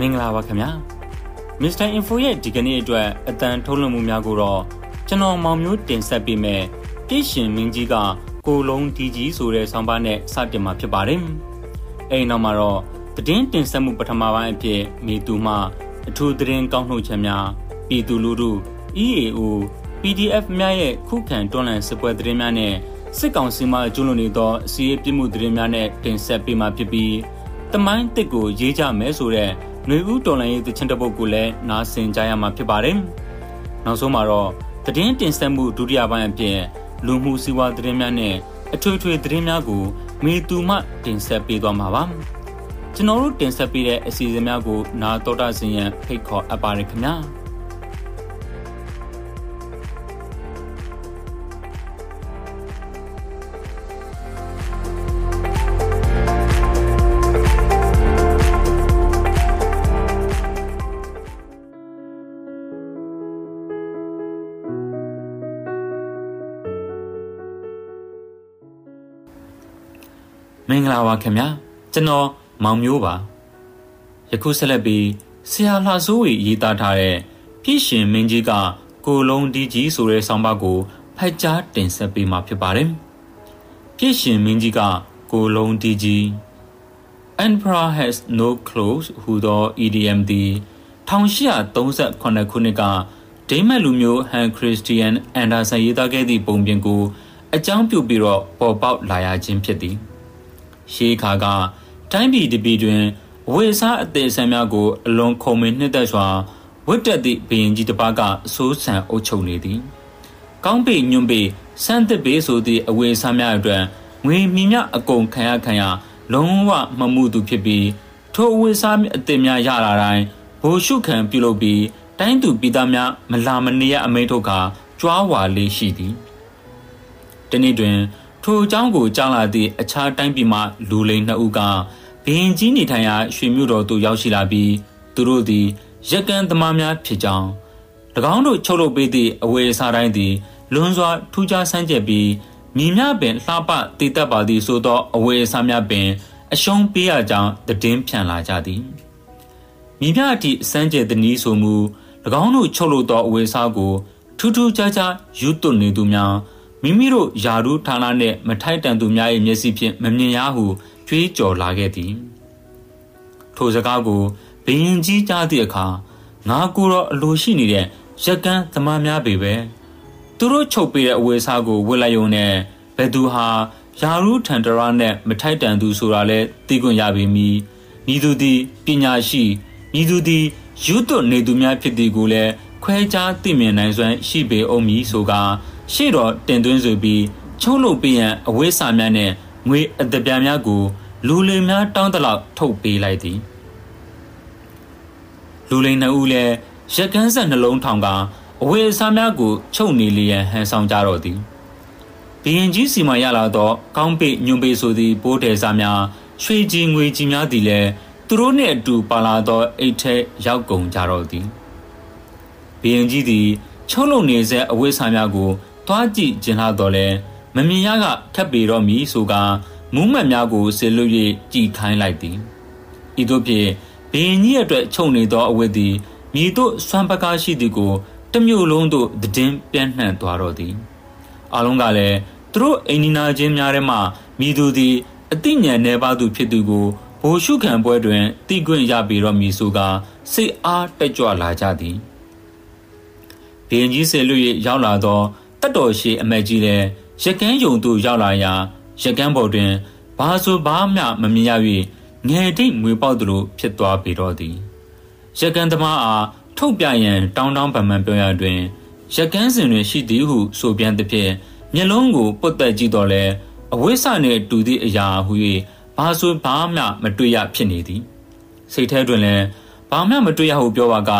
မင်္ဂလာပါခင်ဗျာ Mr. Info ရဲ့ဒီကနေ့အတွက်အတန်ထုတ်လွှင့်မှုများကိုတော့ကျွန်တော်မောင်မျိုးတင်ဆက်ပေးမယ်ပြည်ရှင်မင်းကြီးကကိုလုံးဒီကြီးဆိုတဲ့ဆောင်းပါးနဲ့စတင်မှာဖြစ်ပါတယ်အဲ့နောက်မှာတော့သတင်းတင်ဆက်မှုပထမပိုင်းအဖြစ်မိသူမှအထူးသတင်းကောင်းနှုတ်ချက်များပြည်သူလူထု EAO PDF များရဲ့ခုခံတွန်းလှန်စစ်ပွဲသတင်းများနဲ့စစ်ကောင်စီမှကျူးလွန်နေသောစီးရဲပြစ်မှုသတင်းများနဲ့တင်ဆက်ပေးမှာဖြစ်ပြီးတမိုင်းတစ်ကိုရေးကြမယ်ဆိုတဲ့ ຫນွေဦးတော်လိုင်းရေးတခြင်းတပုတ်ကိုလည်းနားဆင်ကြရမှာဖြစ်ပါတယ်။နောက်ဆုံးမှာတော့သတင်းတင်ဆက်မှုဒုတိယပိုင်းအဖြစ်လူမှုစီးပွားသတင်းများနဲ့အထွေထွေသတင်းများကိုမေသူမှတင်ဆက်ပေးသွားမှာပါ။ကျွန်တော်တို့တင်ဆက်ပေးတဲ့အစီအစဉ်များကိုနားတော်တာဆင်ရန်ဖိတ်ခေါ်အပ်ပါတယ်ခင်ဗျာ။ မင်္ဂလာပါခင်ဗျာကျွန်တော်မောင်မျိုးပါယခုဆက်လက်ပြီးဆရာလှစိုးဝေရေးသားထားတဲ့ပြည်ရှင်မင်းကြီးကကိုလုံးဒီကြီးဆိုတဲ့ဆောင်းပါးကိုဖတ်ကြားတင်ဆက်ပေးမှာဖြစ်ပါတယ်ပြည်ရှင်မင်းကြီးကကိုလုံးဒီကြီး Emperor has no clothes ဟူသော EDM သည်1838ခုနှစ်ကဒိမတ်လူမျိုးဟန်ခရစ်စတီယန်အန်ဒါဆန်ရေးသားခဲ့သည့်ပုံပြင်ကိုအကြောင်းပြုပြီးတော့ပေါ်ပေါက်လာရခြင်းဖြစ်သည် ရှေးခါကတိုင်းပြည်တပြည်တွင်အဝေစားအသေးအဆန်းများကိုအလွန်ခုံမင်းနှစ်သက်စွာဝတ်တက်သည့်ဘရင်ကြီးတစ်ပါးကအစိုးဆန်အုပ်ချုပ်နေသည်။ကောင်းပေညွန့်ပေစမ်းသစ်ပေဆိုသည့်အဝေစားများအတွက်ငွေမိမြအကုန်ခံရခံရလုံးဝမမှုသူဖြစ်ပြီးထိုအဝေစားအသစ်များရလာတိုင်းဘိုလ်ရှုခံပြုလုပ်ပြီးတိုင်းသူပြည်သားများမလာမနေရအမိန့်ထုတ်ကကြွားဝါလေးရှိသည်။တနေ့တွင် ထိုအကြောင်းကိုကြားလာသည့်အခြားတိုင်းပြည်မှလူလိမ်နှစ်ဦးကဘရင်ကြီးနေထိုင်ရာရွှေမြို့တော်သို့ရောက်ရှိလာပြီးသူတို့သည်ရက်ကန်းသမားများဖြစ်ကြောင်း၎င်းတို့ချုပ်လုပ်ပေးသည့်အဝေအစားတိုင်းသည်လွန်စွာထူးခြားဆန်းကျက်ပြီးမြင်များပင်လှပတည်တတ်ပါသည်ဆိုသောအဝေအစားများပင် အရှုံးပေးရကြောင်းတည်င်းဖြန့်လာကြသည်မြင်များအထိစန်းကျက်သည်နည်းဆိုမူ၎င်းတို့ချုပ်လုပ်သောအဝေအစားကိုထူးထူးခြားခြားယူသွနေသူများ မိမိတို့ယာရုဌာနနှင့်မထိုက်တန်သူများ၏မျက်စိဖြင့်မမြင်ရဟုကြွေးကြော်လာခဲ့သည်ထိုစကားကိုဘယင်ကြီးကြားသည့်အခါငါကိုတော့အလိုရှိနေတဲ့ရက်ကန်းသမားများပေပဲသူတို့ချုပ်ပေးတဲ့အဝေးစားကိုဝစ်လိုက်ုံနဲ့ဘယ်သူဟာယာရုထန်တရာနဲ့မထိုက်တန်သူဆိုတာလဲသိခွင့်ရပေမည်ဤသူသည်ပညာရှိဤသူသည်ယူသွနေသူများဖြစ်သည်ကိုလည်းခွဲခြားသိမြင်နိုင်စွမ်းရှိပေအောင်မည်ဆိုကား ရှေ့တော်တင်သွင်းဆိုပြီးချုံးလုပ်ပေးရန်အဝိစာများနဲ့ငွေအတပြားများကိုလူလိမ်များတောင်းတလောက်ထုတ်ပေးလိုက်သည်လူလိမ်နှစ်ဦးလည်းရက်ကန်းဆက်နှလုံးထောင်ကအဝေအစားများကိုချုပ်နေလျက်ဟန်ဆောင်ကြတော့သည်ဘီရင်ကြီးစီမံရလာသောကောင်းပိညွန်ပိဆိုသည့်ပိုးတယ်စားများရွှေကြီးငွေကြီးများသည်လည်းသူတို့နှင့်အတူပါလာသောအိတ်ထဲရောက်ကုန်ကြတော့သည်ဘီရင်ကြီးသည်ချုပ်လုံနေစေအဝိစာများကို သွားကြည့်ကျင်လာတော့လဲမမြင်ရကခက်ပေတော့မီဆိုကမူးမှတ်များကိုဆေလွတ်၍ကြည်ခိုင်းလိုက်သည်ဤသို့ဖြင့်ဘင်းကြီးအတွက်ခြုံနေသောအဝတ်သည်မြည်တို့ဆွမ်းပကားရှိသည်ကိုတမျိုးလုံးသို့တည်င်းပြန့်နှံ့သွားတော့သည်အလုံးကလည်းသူတို့အိမ်နီနာချင်းများထဲမှမြည်သူသည်အသိဉာဏ်နှဲပါသူဖြစ်သူကိုဘိုလ်ရှုခံပွဲတွင်တိကွင့်ရပေတော့မည်ဆိုကစိတ်အားတက်ကြွလာကြသည်ဘင်းကြီးဆေလွတ်၍ရောက်လာသော တတ်တော်ရှိအမက်ကြီးလည်းရကန်းယုံသို့ရောက်လာရာရကန်းပေါ်တွင်ဘာဆိုဘာမှမမြင်ရ၍ငယ်တိတ်မွေပေါက်သလိုဖြစ်သွားပေတော့သည်ရကန်းသမားအားထုတ်ပြရန်တောင်းတောင်းပန်ပန်ပြောရတွင်ရကန်းစဉ်တွင်ရှိသည်ဟုဆိုပြန်သည်ဖြင့်မျက်လုံးကိုပုတ်တက်ကြည့်တော့လဲအဝိဆနှင့်တူသည့်အရာဟု၍ဘာဆိုဘာမှမတွေ့ရဖြစ်နေသည်စိတ်ထဲတွင်လည်းဘာမှမတွေ့ရဟုပြောပါက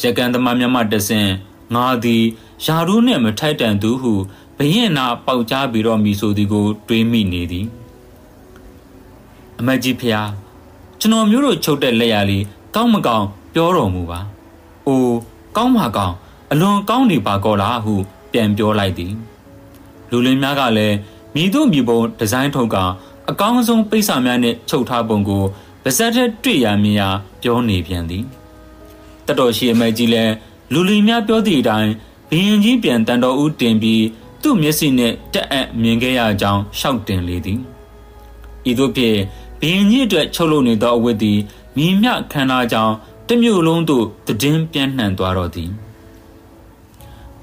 ရကန်သမားများမှတဆင်ငါသည် ယာရုနှင့်မထိုက်တန်သူဟုဘရင်နာပေါက်ကြားပြီးတော့မိဆိုသည်ကို တွေးမိနေသည်အမကြီးဖျားကျွန်တော်မျိုးတို့ချုပ်တဲ့လက်ရလေးကောင်းမကောင်းပြောတော်မူပါ။အိုးကောင်းပါကောင်းအလွန်ကောင်းနေပါကောလားဟု ပြန်ပြောလိုက်သည်။လူလင်းများကလည်းမိတို့မိဘုံဒီဇိုင်းထုတ်ကအကောင်းဆုံးပိတ်စာများနဲ့ချုပ်ထားပုံကိုပါဇက်ထက်တွေ့ရမြင်ရပြောနေပြန်သည်။တတော်ရှိအမကြီးလည်းလူလီများပြောသည့်အတိုင်း ဘရင်ကြီးပြန်တန်တော်ဦးတင်ပြီးသူ့မျက်စိနဲ့တက်အပ်မြင်ခဲ့ရကြောင်းရှောက်တင်လေသည်။ဤသို့ဖြင့်ဘရင်ကြီးအတွက်ချုပ်လုပ်နေသောအဝတ်သည်မြင်မြခန္ဓာကြောင့်တမျိုးလုံးသို့တည်င်းပြန့်နှံ့သွားတော့သည်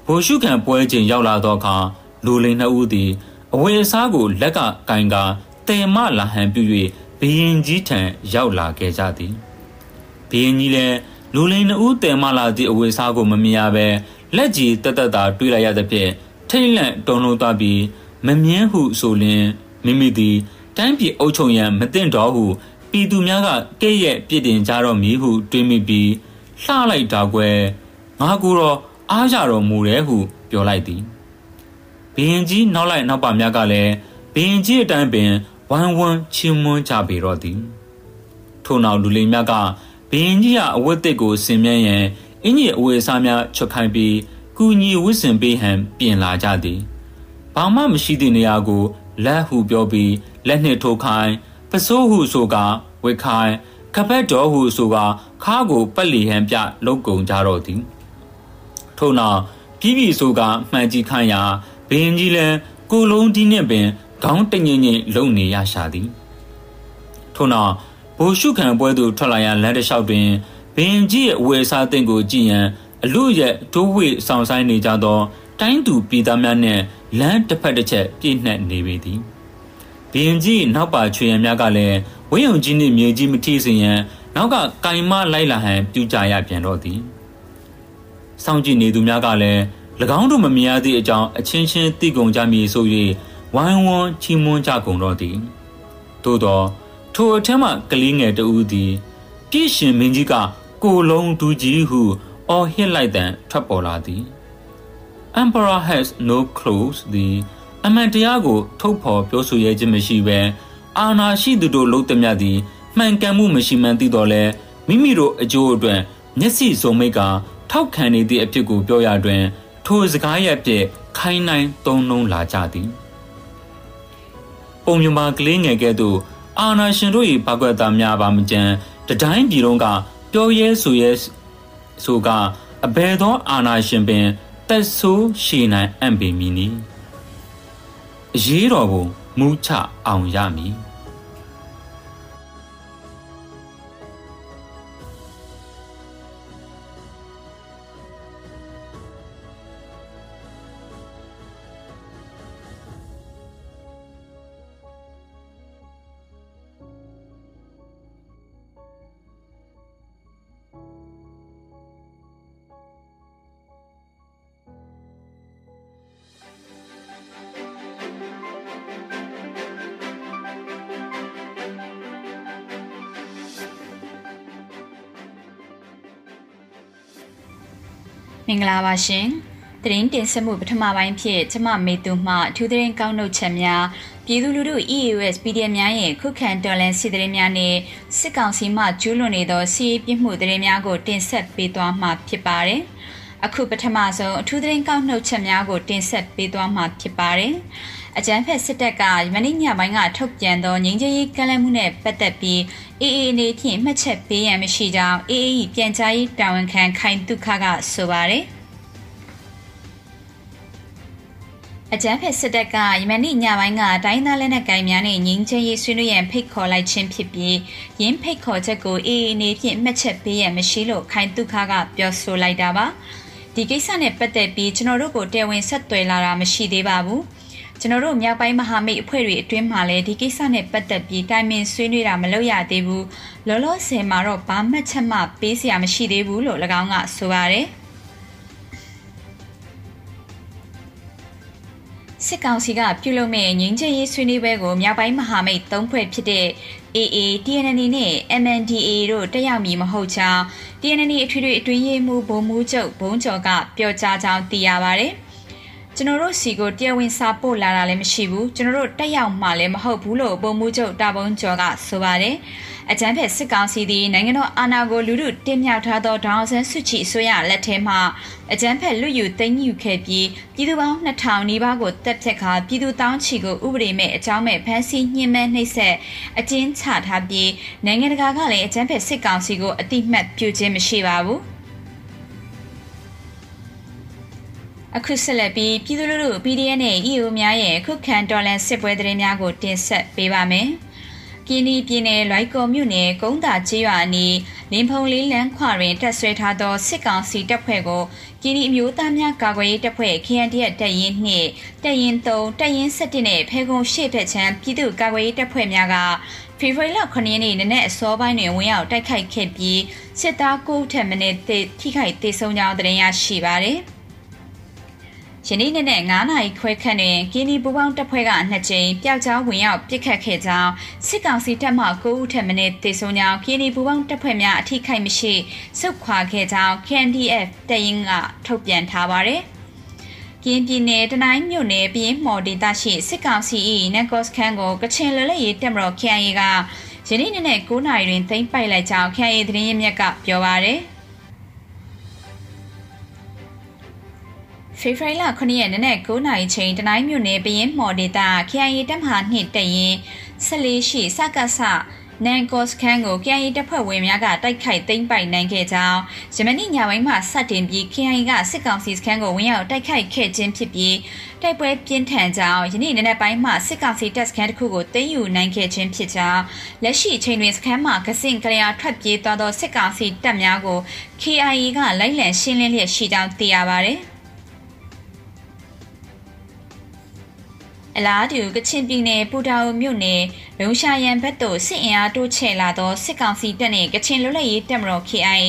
ဘိုလ်ရှုခံပွဲချိန်ရောက်လာသောအခါလူလိန်နှစ်ဦးသည်အဝေအစားကိုလက်ကကင်ကာတေမလာဟန်ပြု၍ဘရင်ကြီးထံရောက်လာခဲ့ကြသည်ဘရင်ကြီးလည်းလူလိန်နှစ်ဦးတေမလာသည့်အဝေအစားကိုမမြင်ရဘဲ လက်ကြီးတက်တက်သာတွေးလိုက်ရသဖြင့်ထိတ်လန့်တုန်လှုပ်သွားပြီးမမြင်ဟုဆိုလျင်မိမိသည်တိုင်းပြည်အုပ်ချုပ်ရန်မသင့်တော်ဟုပြည်သူများကကဲ့ရဲ့ပြစ်တင်ကြတော့မည်ဟုတွေးမိပြီးလှလိုက်တာကွယ်ငါကိုတော့အားရတော်မူတယ်ဟုပြောလိုက်သည်ဘရင်ကြီးနောက်လိုက်နောက်ပါများကလည်းဘရင်ကြီးအတိုင်းပင်ဝမ်းဝမ်းချီးမွမ်းကြပေတော့သည်ထို့နောက်လူလိမ်များကဘရင်ကြီးကအဝတ်တစ်ကိုဆင်မြန်းရန် အင်းကြီးအဝေးစားများချွတ်ခိုင်းပြီးကူညီဝစ်စင်ပေးဟန်ပြင်လာကြသည်ဘာမှမရှိသည့်နေရာကိုလက်ဟုပြောပြီးလက်နှင့်ထိုးခိုင်းပစိုးဟုဆိုကဝက်ခိုင်ခပတ်တော်ဟုဆိုကခါကိုပက်လီဟန်ပြလုတ်ကုံကြတော့သည်ထို့နောက်ပြီးပြီဆိုကမှန်ကြီးခိုင်းရာဘင်းကြီးလည်းကိုလုံးဒီနှင့်ပင်ခေါင်းတငင်ငင်လုံနေရရှာသည်ထို့နောက်ဘိုလ်ရှုခံပွဲသို့ထွက်လာရလမ်းတစ်လျှောက်တွင် ဘင်းကြီးရဲ့အဝယ်စားတဲ့ကိုကြည့်ရန်အလို့ရဲ့တိုးဝေဆောင်ဆိုင်နေကြသော တိုင်းသူပြည်သားများနှင့်လမ်းတစ်ဖက်တစ်ချက်ပြည့်နှက်နေပေသည်ဘင်းကြီးနောက်ပါချွေရန်များကလည်းဝင်းုံကြီးနှင့်မြေကြီးမထိစေရန်နောက်ကကင်မလိုက်လာဟန်ပြုကြရပြန်တော့သည်စောင့်ကြည့်နေသူများကလည်း၎င်းတို့မမြင်ရသည့်အကြောင်းအချင်းချင်းသိကုန်ကြမည်ဆို၍ဝိုင်းဝန်းချီးမွမ်းကြကုန်တော့သည်သို့သောထိုအထက်မှကလေးငယ်တဦးသည်ပြည့်ရှင်မင်းကြီးက ကိုလုံးဒူကြီးဟုအော်ဟစ်လိုက်တန်ထွက်ပေါ်လာသည် Emperor has no clothes သည်အမှန်တရားကို ထုတ်ဖော်ပြောဆိုရခြင်းမရှိဘဲအာနာရှိသူတို့လုံးတမြတ်သည်မှန်ကန်မှုမရှိမှန်သိတော်လဲမိမိတို့အကျိုးအတွက်မျက်စိစုံမိတ်ကထောက်ခံနေသည့်အဖြစ်ကိုပြောရတွင် ထိုစကားရဲ့အဖြစ်ခိုင်းနိုင်သုံးလုံးလာကြသည်ပုံမြမာကလေးငယ်ကဲ့သို့အာနာရှင်တို့၏ဘကွက်သားများပါမကြံတတိုင်းပြည်လုံးက ပျော်ရဲဆိုရဲဆိုကအဘယ်သောအာနာရှင်ပင်တက်ဆိုးရှည်နိုင်အံ့ပေမည်နီအရေးတော်ကိုမူးချအောင်ရမည် မင်္ဂလာပါရှင်။တရင်တင်ဆက်မှုပထမပိုင်းဖြစ်ကျမမေသူမှအထူးသတင်းကောင်းနှုတ်ချက်များပြည်သူလူထု EAS PDF များရဲ့ခုခံတော်လှန်စစ်တရင်များနဲ့စစ်ကောင်စီမှကျူးလွန်နေသောစီးရေးပြစ်မှုတရင်များကိုတင်ဆက်ပေးသွားမှာဖြစ်ပါတယ်။အခုပထမဆုံးအထူးသတင်းကောင်းနှုတ်ချက်များကိုတင်ဆက်ပေးသွားမှာဖြစ်ပါတယ်။ အကြမ်းဖက်စစ်တပ်ကမနေ့ညပိုင်းကထုတ်ပြန်သောငြိမ်းချမ်းရေးကမ်းလှမ်းမှုနဲ့ပတ်သက်ပြီးအေးအေးအနေဖြင့်မှတ်ချက်ပေးရန်မရှိကြောင်းအေးအေးပြန်ကြားရေးတာဝန်ခံခိုင်တုခကဆိုပါတယ်အကြမ်းဖက်စစ်တပ်ကယမန်နေ့ညပိုင်းကတိုင်းသားလက်နက်ကိုင်များနဲ့ငင်းချရေးဆွေးနွေးရန်ဖိတ်ခေါ်လိုက်ခြင်းဖြစ်ပြီးရင်းဖိတ်ခေါ်ချက်ကိုအေးအေးအနေဖြင့်မှတ်ချက်ပေးရန်မရှိလို့ခိုင်တုခကပြောဆိုလိုက်တာပါဒီကိစ္စနဲ့ပတ်သက်ပြီးကျွန်တော်တို့ကိုတရားဝင်ဆက်သွယ်လာတာမရှိသေးပါဘူး။ ကျွန်တော်တို့မြောက်ပိုင်းမဟာမိတ်အဖွဲ့တွေအတွင်းမှာလည်းဒီကိစ္စနဲ့ပတ်သက်ပြီးတိုင်ပင်ဆွေးနွေးတာမလုပ်ရသေးဘူးလောလောဆယ်မှာတော့ဘာမှတ်ချက်မှပေးစရာမရှိသေးဘူးလို့၎င်းကဆိုပါတယ်စစစ်ကောင်စီကပြုလုပ်မဲ့ငင်းချရေးဆွေးနွေးပွဲကိုမြောက်ပိုင်းမဟာမိတ်၃ဖွဲ့ဖြစ်တဲ့ AA, TNN နဲ့ MNDA တို့တက်ရောက်မည်မဟုတ်ကြောင်း TNN အထွေထွေအတွင်းရေးမှူးဗိုလ်မှူးချုပ်ဘုံကျော်ကပြောကြားကြောင်းသိရပါဗျ။ ကျွန်တော်တို့စီကိုတရားဝင်စာပို့လာတာလည်းမရှိဘူးကျွန်တော်တို့တက်ရောက်မှလည်းမဟုတ်ဘူးလို့ဗိုလ်မှူးချုပ်တာဘုံကျော်ကဆိုပါတယ်။အကြမ်းဖက်စစ်ကောင်စီသည်နိုင်ငံတော်အာဏာကိုလူထုတင်မြှောက်ထားသောဒေါအောင်ဆန်းစုကြည်အစိုးရလက်ထဲမှအကြမ်းဖက်လူယူသိမ်းယူခဲ့ပြီးပြည်သူပေါင်း2000နီးပါးကိုတပ်ဖြတ်ခါပြည်သူတောင်းချီကိုဥပဒေမဲ့အကြောင်းမဲ့ဖမ်းဆီးညှဉ်းပန်းနှိပ်စက်အကျဉ်းချထားပြီးနိုင်ငံတကာကလည်းအကြမ်းဖက်စစ်ကောင်စီကိုအတိမတ်ပြုခြင်းမရှိပါဘူး အခုဆက်လက်ပြီးပြည်သူလူထု PDF နဲ့ EO များရဲ့ခုခံတော်လှန်စစ်ပွဲသတင်းများကိုတင်ဆက်ပေးပါမယ်။ကင်းဒီပြည်နယ်လွိုက်ကော်မြို့နယ်ကုန်းတာကျေးရွာအနီးလင်းဖုံလေးလန်းခွတွင်တက်ဆွဲထားသောစစ်ကောင်စီတပ်ဖွဲ့ကိုကင်းဒီအမျိုးသားများကာကွယ်ရေးတပ်ဖွဲ့ KNDF တပ်ရင်းနှင့်တပ်ရင်း3တပ်ရင်း7နဲ့ဖဲကုန်းရှေ့ဘက်ချမ်းပြည်သူ့ကာကွယ်ရေးတပ်ဖွဲ့များကဖေဖော်ဝါရီလ9ရက်နေ့နနက်အစောပိုင်းတွင်ဝင်ရောက်တိုက်ခိုက်ခဲ့ပြီးစစ်သား9ထက်မနည်းထိခိုက်ဒေဆုံးကြောင်းသတင်းရရှိပါသည်။ ယနေ့နေ့နဲ့9နာရီခွဲခန့်တွင်ကင်းဒီပူပေါင်းတပ်ဖွဲ့ကနှစ်ကြိမ်ပျောက်ကြားဝင်ရောက်ပစ်ခတ်ခဲ့ကြောင်းစစ်ကောင်စီတပ်မှ9ဦးထက်မနည်းတေဆုံးကြောင်းကင်းဒီပူပေါင်းတပ်ဖွဲ့များအထိခိုက်မရှိစုခွာခဲ့ကြောင်း KNDF တရင်ကထုတ်ပြန်ထားပါတယ်။ကင်းပြည်နယ်တနိုင်းမြို့နယ်ပြင်းမော်ဒေသရှိစစ်ကောင်စီ၏နက်ကော့စခန်းကိုကချင်လွတ်လပ်ရေးတပ်မတော် KIA ကယနေ့နေ့နဲ့9နာရီတွင်သိမ်းပိုက်လိုက်ကြောင်း KIA သတင်းရင်းမြစ်ကပြောပါရယ်။ ဖေဖော်ဝါရီလ9ရက်နေ့နက်9နာရီချိန်တနိုင်းမြို့နယ်ပရင်မော်ဒေတာ KIA တပ်မဟာနှစ်တရင်14ရှိစကဆနန်ကော့စခန်းကို KIA တပ်ဖွဲ့ဝင်များကတိုက်ခိုက်သိမ်းပိုက်နိုင်ခဲ့ကြောင်းဂျမနီညပိုင်းမှစတင်ပြီး KIA ကစစ်ကောင်စီစခန်းကိုဝင်ရောက်တိုက်ခိုက်ခဲ့ခြင်းဖြစ်ပြီးတိုက်ပွဲပြင်းထန်ကြောင်းယနေ့နေ့ပိုင်းမှစစ်ကောင်စီတပ်စခန်းတစ်ခုကိုသိမ်းယူနိုင်ခဲ့ခြင်းဖြစ်ကြောင်းလက်ရှိအချိန်တွင်စခန်းမှာကစင်ကလျာထွက်ပြေးသွားသောစစ်ကောင်စီတပ်များကို KIA ကလိုက်လံရှင်းလင်းလျက်ရှိကြောင်းသိရပါဗျ။ အလားတူကချင်ပြည်နယ်ပူတာအိုမြို့နယ်လုံရှာရန်ဘက်သို့စစ်အင်အားတိုးချဲ့လာသောစစ်ကောင်စီတပ်နှင့်ကချင်လွတ်လပ်ရေးတပ်မတော် KIA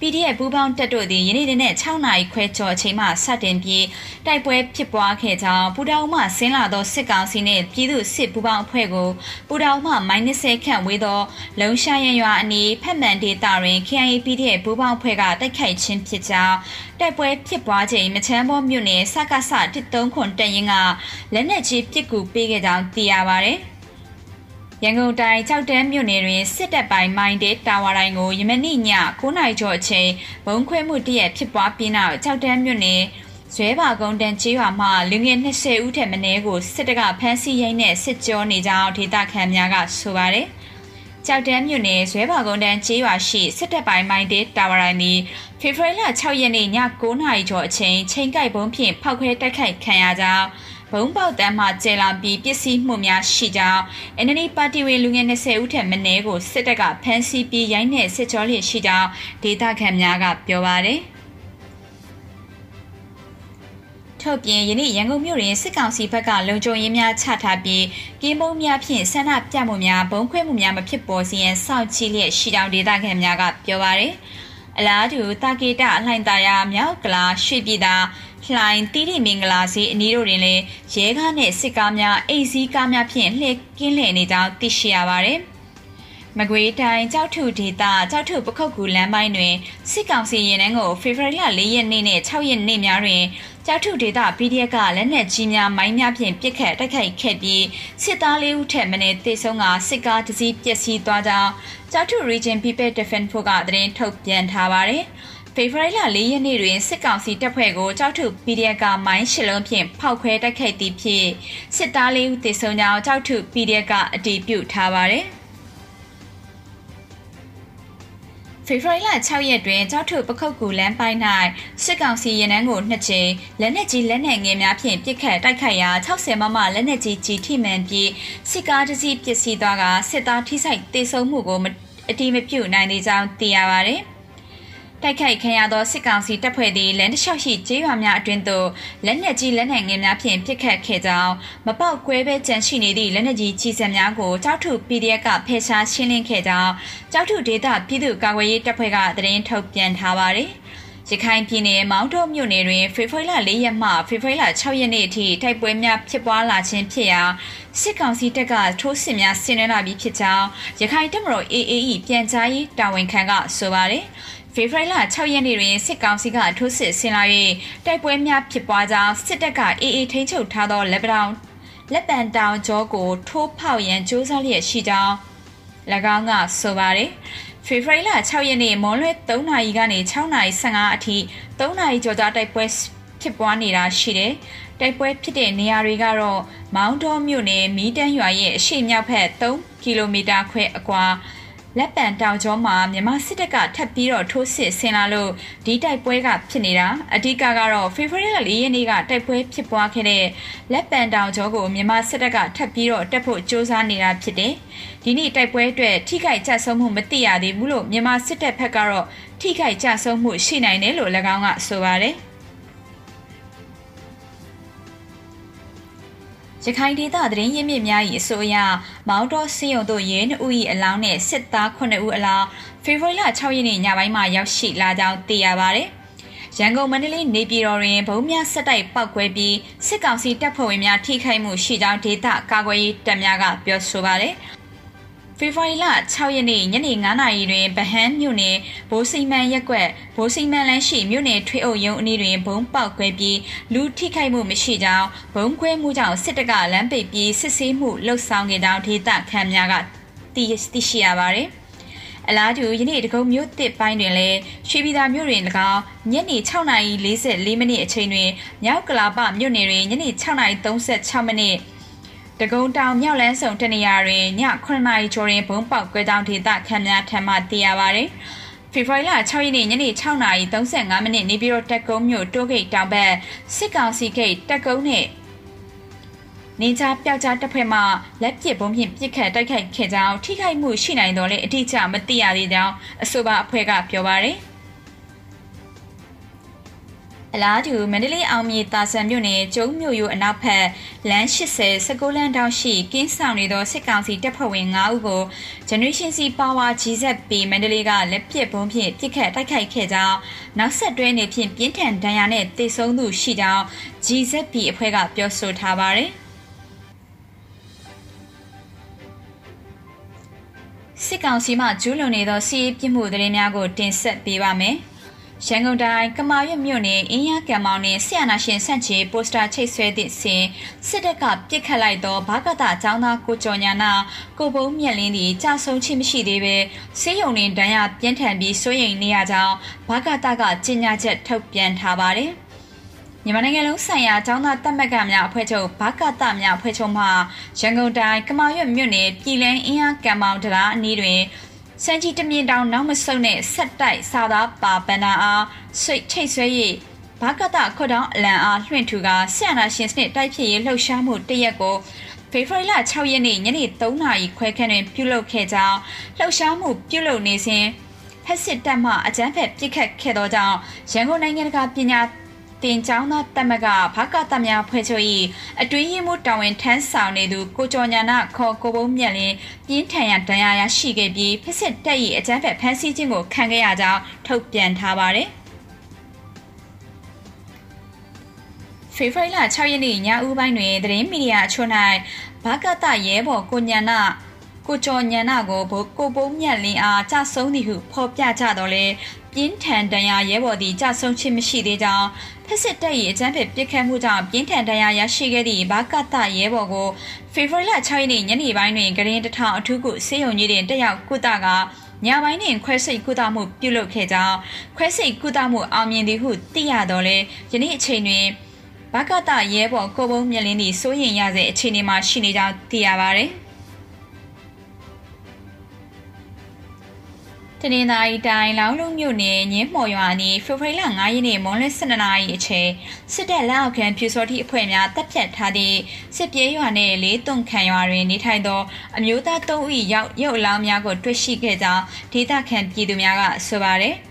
PDF ပူးပေါင်းတပ်တို့သည်ယနေ့နေ့6နာရီခွဲကျော်အချိန်မှစတင်ပြီးတိုက်ပွဲဖြစ်ပွားခဲ့ကြောင်းပူတာအိုမှဆင်းလာသောစစ်ကောင်စီနှင့်ပြည်သူစစ်ပူးပေါင်းအဖွဲ့ကိုပူတာအိုမှ -30 ခန့်ဝေးသောလုံရှာရန်ရွာအနီးဖက်မှန်ဒေတာတွင် KIA PDF ပူးပေါင်းအဖွဲ့ကတိုက်ခိုက်ခြင်းဖြစ်ကြောင်းတိုက်ပွဲဖြစ်ပွားချိန်မချမ်းဘောမြို့နယ်စကစ139ခွန်တရင်ကလက်နက်ကြီးပစ်ကူပေးခဲ့ကြောင်းသိရပါဗျ။ ရန်ကုန်တိုင်းကြောက်တန်းမြို့နယ်တွင်စစ်တပ်ပိုင်းမိုင်းတဲတာဝါတိုင်းကိုယမနေ့ည9နာရီကျော်အချိန်ဘုံခွဲမှုတရက်ဖြစ်ပွားပြီးနောက်ကြောက်တန်းမြို့နယ်ဇွဲပါကုန်းတန်ကျေးရွာမှလူငယ်20ဦးထက်မနည်းကိုစစ်တပ်ကဖမ်းဆီးရိုက်နဲ့စစ်ကြောနေကြောင်းဒေသခံများကဆိုပါတယ်။ကြောက်တန်းမြို့နယ်ဇွဲပါကုန်းတန်ကျေးရွာရှိစစ်တပ်ပိုင်းမိုင်းတဲတာဝါတိုင်းသည်ဖေဖော်ဝါရီလ6ရက်နေ့ည9နာရီကျော်အချိန်ချိန်ကိုက်ဘုံဖြင့်ဖောက်ခွဲတိုက်ခိုက်ခံရကြောင်း ဘုံပေါက်တမ်းမှကျဲလာပြီးပစ္စည်းမှုများရှိကြောင်း NLD ပါတီဝင်လူငယ်20ဦးထက်မနည်းကိုစစ်တပ်ကဖမ်းဆီးပြီးရိုင်းနှင့်စစ်ကြောလျက်ရှိကြောင်းဒေသခံများကပြောပါတယ်ထုတ်ပြင်ယနေ့ရန်ကုန်မြို့တွင်စစ်ကောင်စီဘက်ကလုံခြုံရေးများချထားပြီးကင်းမုံများဖြင့်ဆန္ဒပြမှုများဘုံခွဲမှုများမဖြစ်ပေါ်စေရန်စောင့်ကြည့်လျက်ရှိကြောင်းဒေသခံများကပြောပါရယ် အလားတူတာကေတအလှိုင်သာယာမြောက်ကလာရွှေပြည်သာလှိုင်တီးတီမင်္ဂလာစီအနီးတို့တွင်လည်းရဲကားနှင့်စစ်ကားများအိမ်စီးကားများဖြင့်လှည့်ကင်းလှည့်နေကြောင်းသိရှိရပါသည် မကွေးတိုင်းကြောက်ထုဒေသကြောက်ထုပခုတ်ကူလမ်းပိုင်းတွင်စစ်ကောင်စီရင်နှန်းကိုဖေဖော်ဝါရီလ၄ရက်နေ့နဲ့6ရက်နေ့များတွင်ကြောက်ထုဒေသ PDF ကလက်နက်ကြီးများမိုင်းများဖြင့်ပစ်ခတ်တိုက်ခိုက်ခဲ့ပြီးစစ်သားလေးဦးထက်မနည်းသေဆုံးကစစ်ကားတစ်စီးပျက်စီးသွားကြောင်းကြောက်ထု Region People Defense Force ကသတင်းထုတ်ပြန်ထားပါတယ်။ဖေဖော်ဝါရီလ၄ရက်နေ့တွင်စစ်ကောင်စီတပ်ဖွဲ့ကိုကြောက်ထု PDF ကမိုင်းရှစ်လုံးဖြင့်ဖောက်ခွဲတိုက်ခိုက်သည့်ဖြင့်စစ်သားလေးဦးသေဆုံးကြောင်းကြောက်ထု PDF ကအတည်ပြုထားပါတယ်။ ဖေဖော်ဝါရီလ6ရက်တွင်ကြောက်ထုပခုတ်ကူလမ်းပိုင်း၌စစ်ကောင်စီရင်နှန်းကိုနှစ်ကြိမ်လက်နက်ကြီးလက်နက်ငယ်များဖြင့်ပစ်ခတ်တိုက်ခိုက်ရာ60မမလက်နက်ကြီးကြီးထိမှန်ပြီးစစ်ကားတစ်စီးပစ်စီးသွားကစစ်သားထိခိုက်ဒေဆုံးမှုကိုအတိမပြုနိုင်သေးကြောင်းသိရပါဗျ။ တိုက်ခိုက်ခံရသောစစ်ကောင်စီတပ်ဖွဲ့သည်လမ်းတစ်လျှောက်ရှိကျေးရွာများအတွင်းသို့လက်နက်ကြီးလက်နက်ငယ်များဖြင့်ပစ်ခတ်ခဲ့ကြောင်းမပေါက်ကွဲပဲကြန့်ရှိနေသည့်လက်နက်ကြီးကြီးစံများကိုကြောက်ထု PDF ကဖယ်ရှားရှင်းလင်းခဲ့ကြောင်းကြောက်ထုဒေသပြည်သူ့ကာကွယ်ရေးတပ်ဖွဲ့ကသတင်းထုတ်ပြန်ထားပါသည်။ယရခိုင်ပြည်နယ်မောင်းတော်မြို့နယ်တွင်ဖေဖော်ဝါရီလ၄ရက်မှဖေဖော်ဝါရီလ6ရက်နေ့အထိတိုက်ပွဲများဖြစ်ပွားလာခြင်းဖြစ်ရာစစ်ကောင်စီတပ်ကထိုးစစ်များဆင်နွှဲလာပြီးဖြစ်ကြောင်းရခိုင်တပ်မတော် AAE ပြန်ကြားရေးတာဝန်ခံကဆိုပါတယ်။ ဖေဖော်ဝါရီလ6ရက်နေ့တွင်စစ်ကောင်စီကထိုးစစ်ဆင်လာ၍တိုက်ပွဲများဖြစ်ပွားကြောင်းစစ်တပ်က AA ထိန်းချုပ်ထားသောလက်ပတောင်လက်ပံတောင်ကျောကို ထိုးဖောက်ရန်စ조사လျက်ရှိကြောင်း၎င်းကဆိုပါတယ်။ဖေဖော်ဝါရီလ6ရက်နေ့မွန်လွဲ3နာရီကနေ6နာရီ15အထိ3နာရီကျော်ကြာတိုက်ပွဲဖြစ်ပွားနေတာရှိတယ်။တိုက်ပွဲဖြစ်တဲ့နေရာတွေကတော့မောင်းတော်မြို့နယ်မီးတန်းရွာရဲ့အရှေ့မြောက်ဘက်3ကီလိုမီတာခွဲအကွာ လက်ပံတောင်ကျောမှာမြန်မာစစ်တပ်ကထပ်ပြီးတော့ထိုးစစ်ဆင်လာလို့ဒီတိုက်ပွဲကဖြစ်နေတာအဓိကကတော့ဖေဖော်ဝါရီလ၄ရက်နေ့ကတိုက်ပွဲဖြစ်ပွားခဲ့တဲ့လက်ပံတောင်ကျောကိုမြန်မာစစ်တပ်ကထပ်ပြီးတော့တက်ဖို့စ조사နေတာဖြစ်တယ်။ဒီနေ့တိုက်ပွဲအတွက်ထိခိုက်ကြဆုံးမှုမသိရသေးဘူးလို့မြန်မာစစ်တပ်ဘက်ကတော့ထိခိုက်ကြဆုံးမှုရှိနိုင်တယ်လို့၎င်းကဆိုပါတယ်။ ရခိုင်ဒေသသတင်းရင်းမြစ်များ၏အဆိုအရမောင်တော်စီယုံတို့ရဲနှုတ်၏အလောင်းနဲ့စစ်သား9ဦးအလောင်းဖေဖော်ဝါရီလ6ရက်နေ့ညပိုင်းမှာရောက်ရှိလာကြောင်းသိရပါတယ်။ရန်ကုန်မန္တလေးနေပြည်တော်တွင်ဘုံများဆက်တိုက်ပောက်ကွဲပြီးစစ်ကောင်စီတပ်ဖွဲ့ဝင်များထိခိုက်မှုရှိကြောင်းဒေသကာကွယ်ရေးတပ်များကပြောဆိုပါတယ်။ ဖေဖော်ဝါရီလ6ရက်နေ့ညနေ9:00နာရီတွင်ဗဟန်းမြို့နယ်ဘိုးစိမန်ရက်ကွက်ဘိုးစိမန်လမ်းရှိမြို့နယ်ထွေအုပ်ရုံးအနီးတွင်ဘုံပေါက်ကွဲပြီးလူထိခိုက်မှုမရှိကြောင်းဘုံခွဲမှုကြောင့်စစ်တပ်ကလမ်းပိတ်ပြီးစစ်ဆေးမှုလှုပ်ဆောင်ခဲ့ကြောင်းဒေသခံများကသိသိရှိရပါတယ်။အလားတူယနေ့တကုံမြို့တစ်ပိုင်းတွင်လည်းရွှေပြည်သာမြို့တွင်၎င်းညနေ6:44မိနစ်အချိန်တွင်မြောက်ကလာပမြို့နယ်တွင်ညနေ6:36မိနစ် တကုံတောင်မြောက်လန်းဆောင်တနေရာတွင်ည9နာရီကျော်တွင်ဘုံပေါက်ကွဲကြောင်းဒေသခံများထံမှသိရပါသည်။ဖေဖော်ဝါရီလ6ရက်နေ့ညနေ6နာရီ35မိနစ်နေပြည်တော်တက်ကုန်းမြို့တိုးဂိတ်တောင်ဘက်စစ်ကောင်စီဂိတ်တက်ကုန်းနှင့်နေကြပျောက်ကြားတပ်ဖွဲ့မှလက်ပစ်ဘုံဖြင့်ပစ်ခတ်တိုက်ခိုက်ခဲ့ကြောင်းထိခိုက်မှုရှိနိုင်တော်လဲအတိအကျမသိရသေးကြောင်းအဆိုပါအဖွဲ့ကပြောပါရယ်။ အလားတူမန္တလေးအောင်မြေတာဆန်မြို့နယ်ကျုံမြို့ရိုးအနောက်ဘက်လမ်း80 19လမ်းတောင်ရှိကင်းဆောင်နေသောစစ်ကောင်စီတပ်ဖွဲ့ဝင်9ဦးကို Generation C Power GZP မန္တလေးကလက်ပစ်ဘုံဖြင့်ပစ်ခတ်တိုက်ခိုက်ခဲ့ကြောင်းနောက်ဆက်တွဲနေဖြင့်ပြင်းထန်ဒဏ်ရာနဲ့တေဆုံးသူရှိကြောင်း GZP အဖွဲ့ကပြောဆိုထားပါတယ်စစ်ကောင်စီမှကျူးလွန်နေသောစီးပြစ်မှုသတင်းများကိုတင်ဆက်ပေးပါမယ်။ ရန်ကုန်တိုင်းကမာရွတ်မြို့နယ်အင်းရကံမောင်နှင့်ဆီယနာရှင်ဆန့်ချေပိုစတာချိတ်ဆွဲသည့်စဉ်စစ်တပ်ကပြစ်ခတ်လိုက်သောဘာကတចောင်းသားကိုကျော်ညာနာကိုဘုံမြက်လင်းသည်ကြာဆုံးခြင်းမရှိသေးပဲဆေးရုံတွင်ဒဏ်ရာပြင်းထန်ပြီးစိုးရိမ်နေရကြောင်းဘာကတကကြေညာချက်ထုတ်ပြန်ထားပါတယ်။မြန်မာနိုင်ငံလုံးဆိုင်ရာကျောင်းသားတက်မက်ကများအဖွဲ့ချုပ်ဘာကတများအဖွဲ့ချုပ်မှရန်ကုန်တိုင်းကမာရွတ်မြို့နယ်ပြည်လန်းအင်းအားကံမောင်တရာအနီးတွင် စံကြီးတမြင့်တောင်နောက်မဆုတ်နဲ့ဆက်တိုက်စာသားပါပန္နာအားစိတ်ချိတ်ဆွဲ၍ဘာကတခွတ်တောင်းအလံအားလွှင့်ထူကာဆီယနာရှင်စနစ်တိုက်ဖြစ်ရေးလှုပ်ရှားမှုတရက်ကိုဖေဖော်ဝါရီလ6ရက်နေ့ညနေ3နာရီခွဲခန့်တွင်ပြုလုပ်ခဲ့ကြောင်းလှုပ်ရှားမှုပြုလုပ်နေစဉ်ဖက်စစ်တပ်မှအကြမ်းဖက်ပစ်ခတ်ခဲ့သောကြောင့်ရန်ကုန်နိုင်ငံတကာပညာ တင်ကျောင်းသားတက်မကဘာကတများဖွဲ့ချုပ်၏အတွင်းရင်မှုတာဝန်ထမ်းဆောင်နေသူကိုကျော်ညာနာခေါ်ကိုဘုံမြက်လင်းပြင်းထန်ရဒဏ်ရာရရှိခဲ့ပြီးဖစ်စစ်တပ်၏အကြမ်းဖက်ဖမ်းဆီးခြင်းကိုခံခဲ့ရကြောင်းထုတ်ပြန်ထားပါတယ်ဖေဖော်ဝါရီလ6ရက်နေ့ညဦးပိုင်းတွင်သတင်းမီဒီယာအချို့၌ဘာကတရဲဘော်ကိုညံနာကိုကျော်ညံနာကိုဘိုးကိုပုံးမြတ်လင်းအားကြဆုံးသည်ဟုဖော်ပြကြတော့လဲပြင်းထန်ဒဏ်ရာရဲဘော်သည်ကြဆုံးခြင်းမရှိသေးကြောင်း ဖက်စစ်တပ်၏အကြမ်းဖက်ပစ်ခတ်မှုကြောင့်ပြင်းထန်ဒဏ်ရာရရှိခဲ့သည့်ဘာကတရဲဘော်ကိုဖေဖော်ဝါရီလ6ရက်နေ့ညနေပိုင်းတွင်ဂရင်တထောင်အထူးကုဆေးရုံကြီးတွင်တက်ရောက်ကုသကညပိုင်းတွင်ခွဲစိတ်ကုသမှုပြုလုပ်ခဲ့ကြောင်းခွဲစိတ်ကုသမှုအောင်မြင်သည်ဟုသိရတော့လဲယနေ့အချိန်တွင်ဘာကတရဲဘော်ကိုပုံးမြလင်းသည့်စိုးရင်ရစေအခြေအနေမှာရှိနေကြောင်းသိရပါဗျ။ တနင်္သာရီတိုင်းလောင်းလုံးမြို့နယ်ညင်းမော်ရွာနီဖေဖော်ဝါရီလ9ရက်နေ့မွန်လွဲ12နာရီအချိန်စစ်တပ်လက်အောက်ခံဖြူစောတိအဖွဲ့များတပ်ဖြတ်ထားသည့်စစ်ပြေးရွာနယ်လေးသွန်ခံရွာတွင်နေထိုင်သောအမျိုးသား3ဦးရောက်ရုပ်အလောင်းများကိုတွေ့ရှိခဲ့ကြောင်းဒေသခံပြည်သူများကဆိုပါတယ်။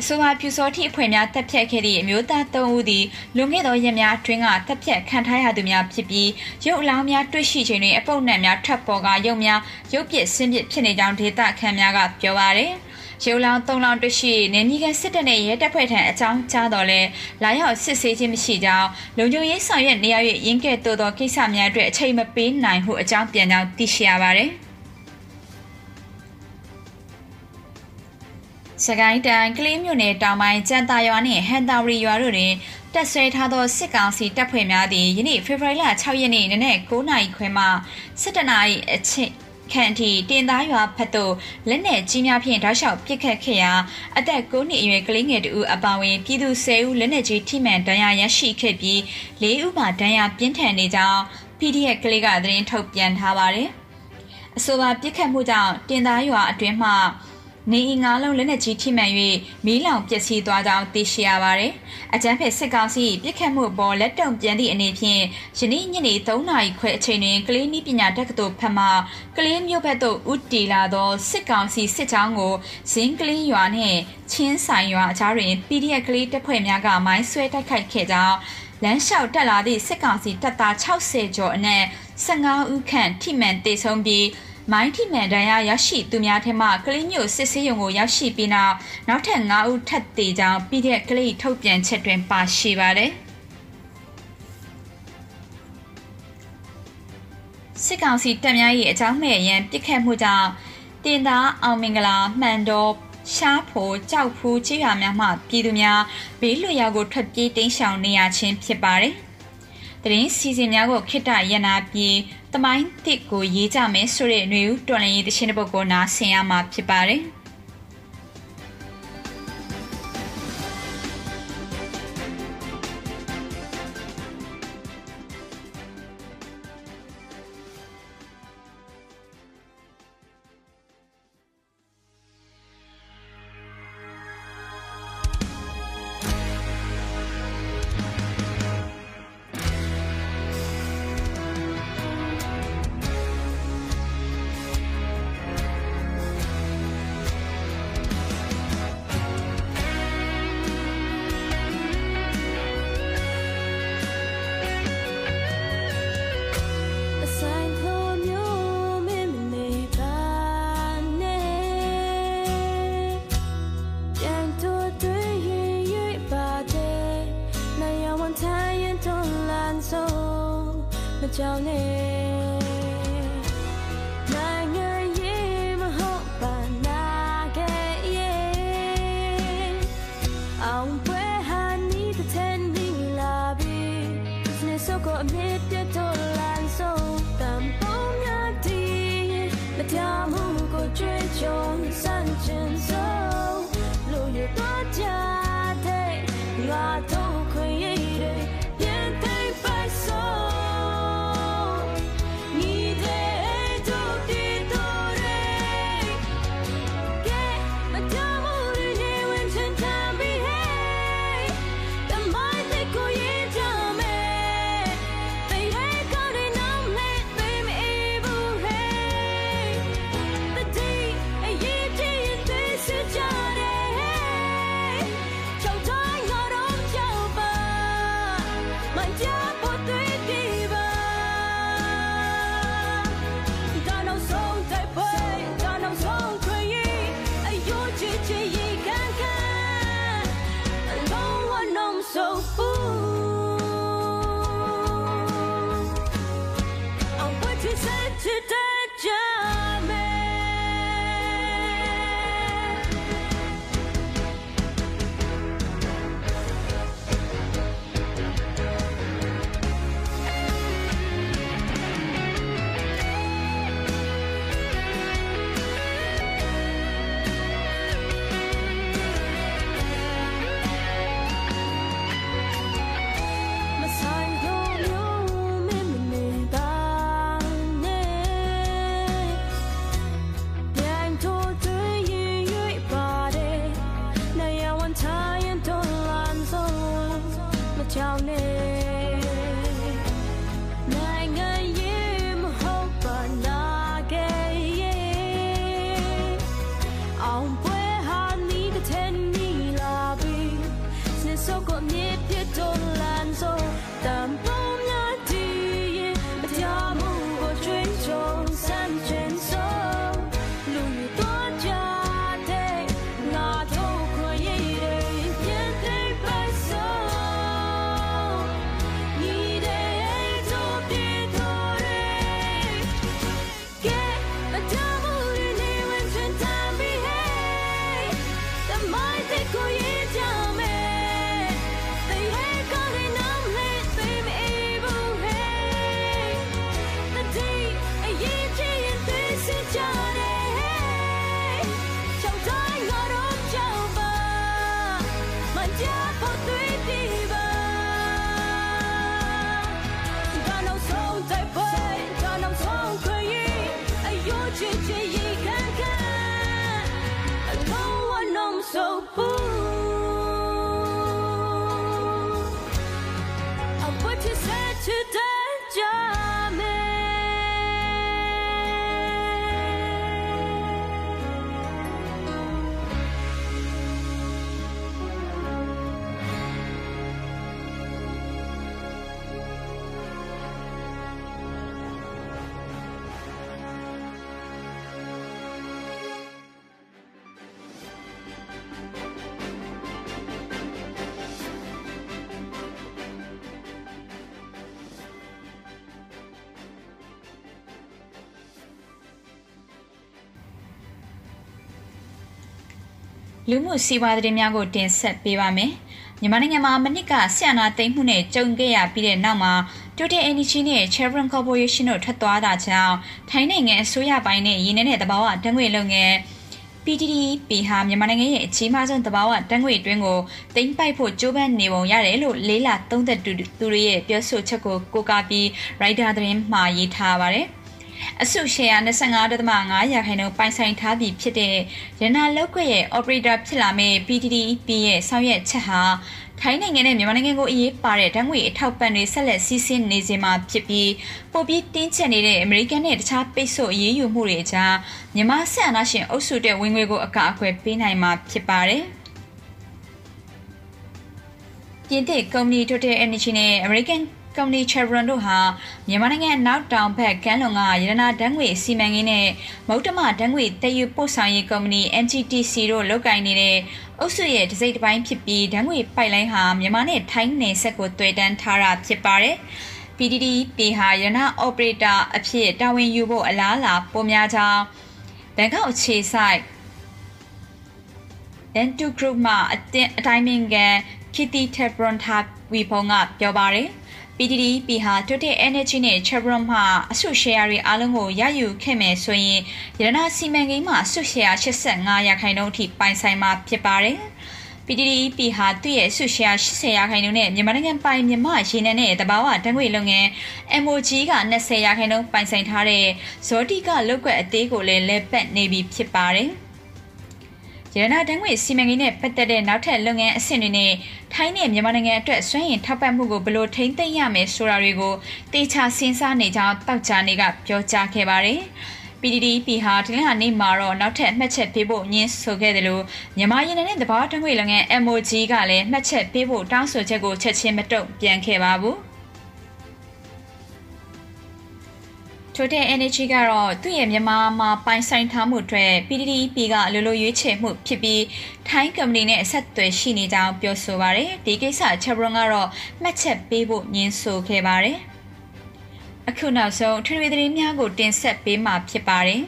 အဆိုပါပြူစောတိအဖွဲ့များတပ်ဖြတ်ခဲ့သည့်အမျိုးသား၃ဦးသည်လွန်ခဲ့သောရက်များအတွင်းကတပ်ဖြတ်ခံထားရသူများဖြစ်ပြီးရုပ်အလောင်းများတွေ့ရှိချိန်တွင်အပုပ်နံများထပ်ပေါ်ကရုပ်များရုပ်ပစ်ဆင်းပစ်ဖြစ်နေကြောင်းဒေသခံများကပြောပါရယ်ရုံလောင်၃လောင်တွေ့ရှိနေနီကန်စစ်တပ်နဲ့ရဲတပ်ဖွဲ့ထံအကြောင်းကြားတော်လဲလာရောက်စစ်ဆေးခြင်းမရှိကြောင်းလုံခြုံရေးဆောင်ရွက်နေရ၍ရင်းကဲ့သို့သောကိစ္စများအတွက်အချိန်မပေးနိုင်ဟုအကြောင်းပြန်ကြောင်းသိရှိရပါတယ်။ စကိုင်းတိုင်းကလေးမြို့နယ်တောင်ပိုင်းကျန်တာရွာနှင့်ဟန်တာဝရီရွာတို့တွင်တက်ဆွဲထားသောစစ်ကောင်စီတပ်ဖွဲ့များသည်ယနေ့ဖေဖော်ဝါရီလ6ရက်နေ့နနက်9:00နာရီခွဲမှ17:00နာရီအချိန်ခန့်ထိတင်သားရွာဖက်သို့လက်နက်ကြီးများဖြင့်ဓာတ်လျှောက်ပစ်ခတ်ခဲ့ရာအသက်9နှစ်အရွယ်ကလေးငယ်တူအပါဝင်ပြည်သူ10ဦးလက်နက်ကြီးထိမှန်ဒဏ်ရာရရှိခဲ့ပြီး4ဦးမှာဒဏ်ရာပြင်းထန်နေကြောင်း PDF ကလေးကသတင်းထုတ်ပြန်ထားပါတယ်။အဆိုပါပစ်ခတ်မှုကြောင့်တင်သားရွာအတွင်းမှ နေအိမ်ငါးလုံးလက်နက်ကြီးထိမှန်၍မီးလောင်ပျက်စီးသွားကြောင်းသိရှိရပါတယ်။အကြမ်းဖက်စစ်ကောင်စီပြစ်ခတ်မှုပေါ်လက်တုံပြန်သည့်အနေဖြင့်ယနေ့ညနေ3နာရီခွဲအချိန်တွင်ကလေးနီးပညာတက္ကသိုလ်ဖက်မှကလေးမျိုးဘက်သို့ဦးတီလာသောစစ်ကောင်စီစစ်ကြောင်းကိုဇင်းကလေးရွာနှင့်ချင်းဆိုင်ရွာအကြားတွင် PDF ကလေးတပ်ဖွဲ့များကမိုင်းဆွဲတိုက်ခိုက်ခဲ့ကြောင်းလမ်းလျှောက်တက်လာသည့်စစ်ကောင်စီတပ်သား60ကျော်အနက်15ဦးခန့်ထိမှန်တေဆုံးပြီး မိုင်းထိမှန်ဒဏ်ရာရရှိသူများထက်မှကလေးမျိုးစစ်ဆေးရုံကိုရောက်ရှိပြီးနောက်နောက်ထပ်9ဦးထပ်သေးကြောင်းပြီးတဲ့ကလေးထုတ်ပြန်ချက်တွင်ပါရှိပါတယ်စစ်ကောင်စီတပ်များ၏အကြောင်းမဲ့ရန်ပစ်ခတ်မှုကြောင့်တင်သားအောင်မင်္ဂလာမှန်တော်ရှားဖို့ကြောက်ဖူးချေးရွာများမှပြည်သူများဘေးလွတ်ရာကိုထွက်ပြေးတိမ်းရှောင်နေရခြင်းဖြစ်ပါတယ်။တရင်စီစဉ်များကိုခိတ္တရနာပြီး တမိုင်းတစ်ကိုရေးကြမယ်ဆိုတဲ့ຫນွေဦးတော်လင်ရေးတခြင်းတစ်ပုဒ်ကိုနားဆင်ရမှာဖြစ်ပါတယ်။ 教你 day. လူမှုစီးပွားသတင်းများကိုတင်ဆက်ပေးပါမယ်။မြန်မာနိုင်ငံမှာမနစ်ကဆီယနာသိမ်းမှုနဲ့ကြုံခဲ့ရပြီးတဲ့နောက်မှာ Total Energy နဲ့ Chevron Corporation တို့ထွက်သွားတာကြောင့်ထိုင်းနိုင်ငံအစိုးရပိုင်းနဲ့ရင်းနှီးတဲ့တဘာဝတံငွေလုပ်ငန်း PTTP ဟာမြန်မာနိုင်ငံရဲ့အကြီးမားဆုံးတဘာဝတံငွေတွင်းကိုတင်ပိုက်ဖို့ကြိုးပမ်းနေပုံရတယ်လို့လေးလာသုံးသက်သူတွေရဲ့ပြောဆိုချက်ကိုကိုးကားပြီး Rider သတင်းမှာရေးထားပါတယ်။ အစုရှယ်ယာ25.5ရာခိုင်နှုန်းပိုင်ဆိုင်ထားပြီးဖြစ်တဲ့ရနာလောက်ကွက်ရဲ့ operator ဖြစ်လာမယ့် PTTEP ရဲ့ဆောင်ရွက်ချက်ဟာထိုင်းနိုင်ငံနဲ့မြန်မာနိုင်ငံကိုအရေးပါတဲ့ဓာတ်ငွေအထောက်ပံ့တွေဆက်လက်စီးဆင်းနေစေမှာဖြစ်ပြီးပိုပြီးတင်းကျပ်နေတဲ့အမေရိကန်နဲ့တခြားပိတ်ဆို့အရေးယူမှုတွေကြားမြန်မာဆက်အနာရှင်အုပ်စုတဲ့ဝင်ငွေကိုအကာအကွယ်ပေးနိုင်မှာဖြစ်ပါတယ်။ပြင်သစ်ကုမ္ပဏီ Total Energy နဲ့ American ကုမ္ပဏီ Chevron တို့ဟာမြန်မာနိုင်ငံနောက်တောင်ဘက်ကမ်းလွန်ကရတနာဓာတ်ငွေစီမံကိန်းနဲ့မௌတမဓာတ်ငွေတည်ယူပို့ဆောင်ရေးကုမ္ပဏီ MGTC တို့လုပ်ကိုင်နေတဲ့အုပ်စုရဲ့တစိမ့်တစ်ပိုင်းဖြစ်ပြီးဓာတ်ငွေပိုက်လိုင်းဟာမြန်မာနဲ့ထိုင်းနယ်စပ်ကိုတွေ့တန်းထားတာဖြစ်ပါတယ်။ PDDP ဟာရနာ operator အဖြစ်တာဝန်ယူဖို့အလားအလာပိုများကြောင်းဘန်ကောက်အခြေစိုက် Dentu Group မှအတင်းအတိုင်းမင်ကန် Kitty Tebron ထားဝီဖုံကပြောပါတယ်။ PTTEP ဟာ Total Energy နဲ့ Chevron မှအစုရှယ်ယာတွေအားလုံးကိုရယူခဲ့မယ်ဆိုရင်ရတနာစီမံကိန်းမှာအစုရှယ်ယာ85ရာခိုင်နှုန်းအထိပိုင်ဆိုင်မှာဖြစ်ပါတယ်။ PTTEP ဟာသူ့ရဲ့ဆုရှယ်ယာ80ရာခိုင်နှုန်းနဲ့မြန်မာနိုင်ငံပိုင်မြန်မာရေနံနဲ့တဘာဝတံငွေလုပ်ငန်း MOG က20ရာခိုင်နှုန်းပိုင်ဆိုင်ထားတဲ့ဇောတိကလောက်ကွက်အသေးကိုလည်းလက်ပတ်နေပြီဖြစ်ပါတယ်။ ရတနာတန်းငွေစီမံကိန်းနဲ့ပတ်သက်တဲ့နောက်ထပ်လုပ်ငန်းအဆင့်တွေနဲ့ထိုင်းနဲ့မြန်မာနိုင်ငံအတွက်စွမ်းရည်ထောက်ပံ့မှုကိုဘယ်လိုထိန်းသိမ်းရမယ်ဆိုတာတွေကိုတေချာစဉ်းစားနေကြောင်းတောက်ချာနေကပြောကြားခဲ့ပါတယ်။ PDDP ဟာဒီလနေ့မှာတော့နောက်ထပ်မှတ်ချက်ပေးဖို့ညှင်းဆိုခဲ့တယ်လို့မြန်မာရင်းနဲ့တဘာတငွေလုပ်ငန်း MOG ကလည်းမှတ်ချက်ပေးဖို့တောင်းဆိုချက်ကိုချက်ချင်းမတုံ့ပြန်ခဲ့ပါဘူး။ Total Energy ကတော့သူ့ရဲ့မြန်မာမှာပိုင်ဆိုင်ထားမှုအတွက် PDDP ကအလိုလိုရွေးချယ်မှုဖြစ်ပြီးထိုင်းကုမ္ပဏီနဲ့အဆက်အသွယ်ရှိနေကြောင်းပြောဆိုပါရယ်ဒီကိစ္စ Chevron ကတော့မှတ်ချက်ပေးဖို့ညှင်းဆိုခဲ့ပါတယ်အခုနောက်ဆုံးထွေထွေသတင်းများကိုတင်ဆက်ပေးမှာဖြစ်ပါတယ်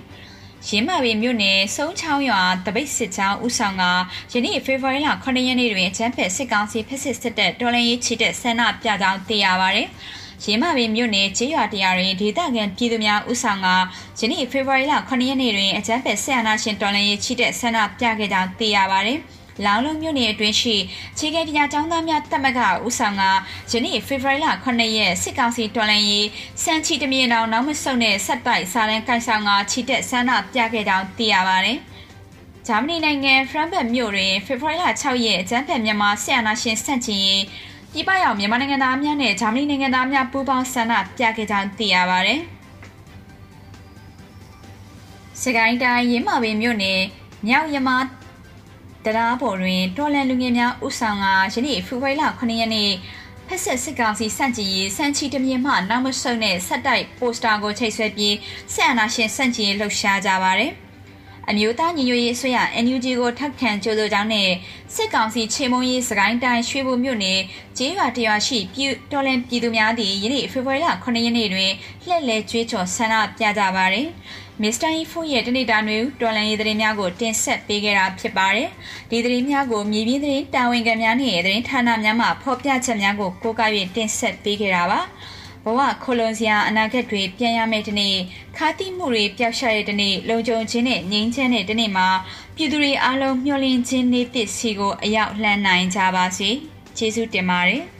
ရင်းမာပင်မြို့နယ်စုံချောင်းရွာတပိတ်စစ်ချောင်းဦးဆောင်ကယနေ့ဖေဖော်ဝါရီလ9ရက်နေ့တွင်အချမ်းဖက်စစ်ကောင်စီဖက်စစ်စစ်တပ်တော်လှန်ရေးချီတက်ဆန္ဒပြကြောင်းသိရပါဗျ။ ရင်းမာပင်မြို့နယ်ကျေးရွာတရားတွင်ဒေသခံပြည်သူများဦးဆောင်ကယနေ့ဖေဖော်ဝါရီလ9ရက်နေ့တွင်အကြမ်းဖက်ဆရာနာရှင်တော်လှန်ရေးချီတက်ဆန္ဒပြခဲ့ကြောင်းသိရပါသည်။လောင်လုံးမြို့နယ်အတွင်းရှိခြေကတရားကျောင်းသားများတက်မကဦးဆောင်ကယနေ့ဖေဖော်ဝါရီလ9ရက်စစ်ကောင်စီတော်လှန်ရေးစံချီတမြေတောင်နောက်မဆုတ်နဲ့ဆက်တိုက်စာလန်ကိုင်ဆောင်ကချီတက်ဆန္ဒပြခဲ့ကြောင်းသိရပါတယ်။ဂျာမနီနိုင်ငံဖရန်ဘတ်မြို့တွင်ဖေဖော်ဝါရီလ6ရက်အကြမ်းဖက်မြန်မာဆရာနာရှင်စန့်ကျင်ရေး ပြည်ပရောက်မြန်မာနိုင်ငံသားများနဲ့ဂျာမနီနိုင်ငံသားများပူးပေါင်းဆန္ဒပြခဲ့ကြောင်းသိရပါဗျ။စကိုင်းတိုင်းရင်းမာပင်မြို့နယ်မြောက်ရမတရားပေါ်တွင်တော်လန်လူငယ်များဥဆောင်ကယနေ့ဖေဖော်ဝါရီလ9ရက်နေ့ဖက်ဆက်စစ်ကောင်စီစန့်ကျင်ရေးစံချီတမြင်မှနောက်မဆုတ်နဲ့ဆက်တိုက်ပိုစတာကိုချိတ်ဆွဲပြီးဆက်အာဏာရှင်စန့်ကျင်ရေးလှုပ်ရှားကြပါတယ်။ အမျိုးသားညီညွတ်ရေးအစိုးရ NUG ကိုထပ်ခံကြိုးဆိုကြောင်းနဲ့စစ်ကောင်စီချေမုံရေးစကိုင်းတိုင်းရွှေဘိုမြို့နယ်ကျေးရွာတရွာရှိပြည်တော်လန်ပြည်သူများသည့်ယနေ့ဖေဖော်ဝါရီလ9ရက်နေ့တွင်လှည့်လည်ကြွေးကြော်ဆန္ဒပြကြပါရယ်မစ္စတာအီဖူရဲ့တနေ့တာမျိုးတော်လန်ရေးသတင်းများကိုတင်ဆက်ပေးခဲ့တာဖြစ်ပါတယ်။ဒီသတင်းများကိုမြေပြင်သတင်းတာဝန်ခံများနဲ့သတင်းဌာနများမှဖော်ပြချက်များကိုကိုးကား၍တင်ဆက်ပေးခဲ့တာပါ။ ဘဝခိုလုံစရာအနာဂတ်တွေပြန်ရမယ့်တနေ့ခါတိမှုတွေပျောက်ရှာတဲ့တနေ့လုံခြုံခြင်းနဲ့ငြိမ်းချမ်းတဲ့တနေ့မှာပြည်သူတွေအားလုံးမျှော်လင့်ခြင်းနေ့သစ်စီကိုအရောက်လှမ်းနိုင်ကြပါစေ။ကျေးဇူးတင်ပါတယ်။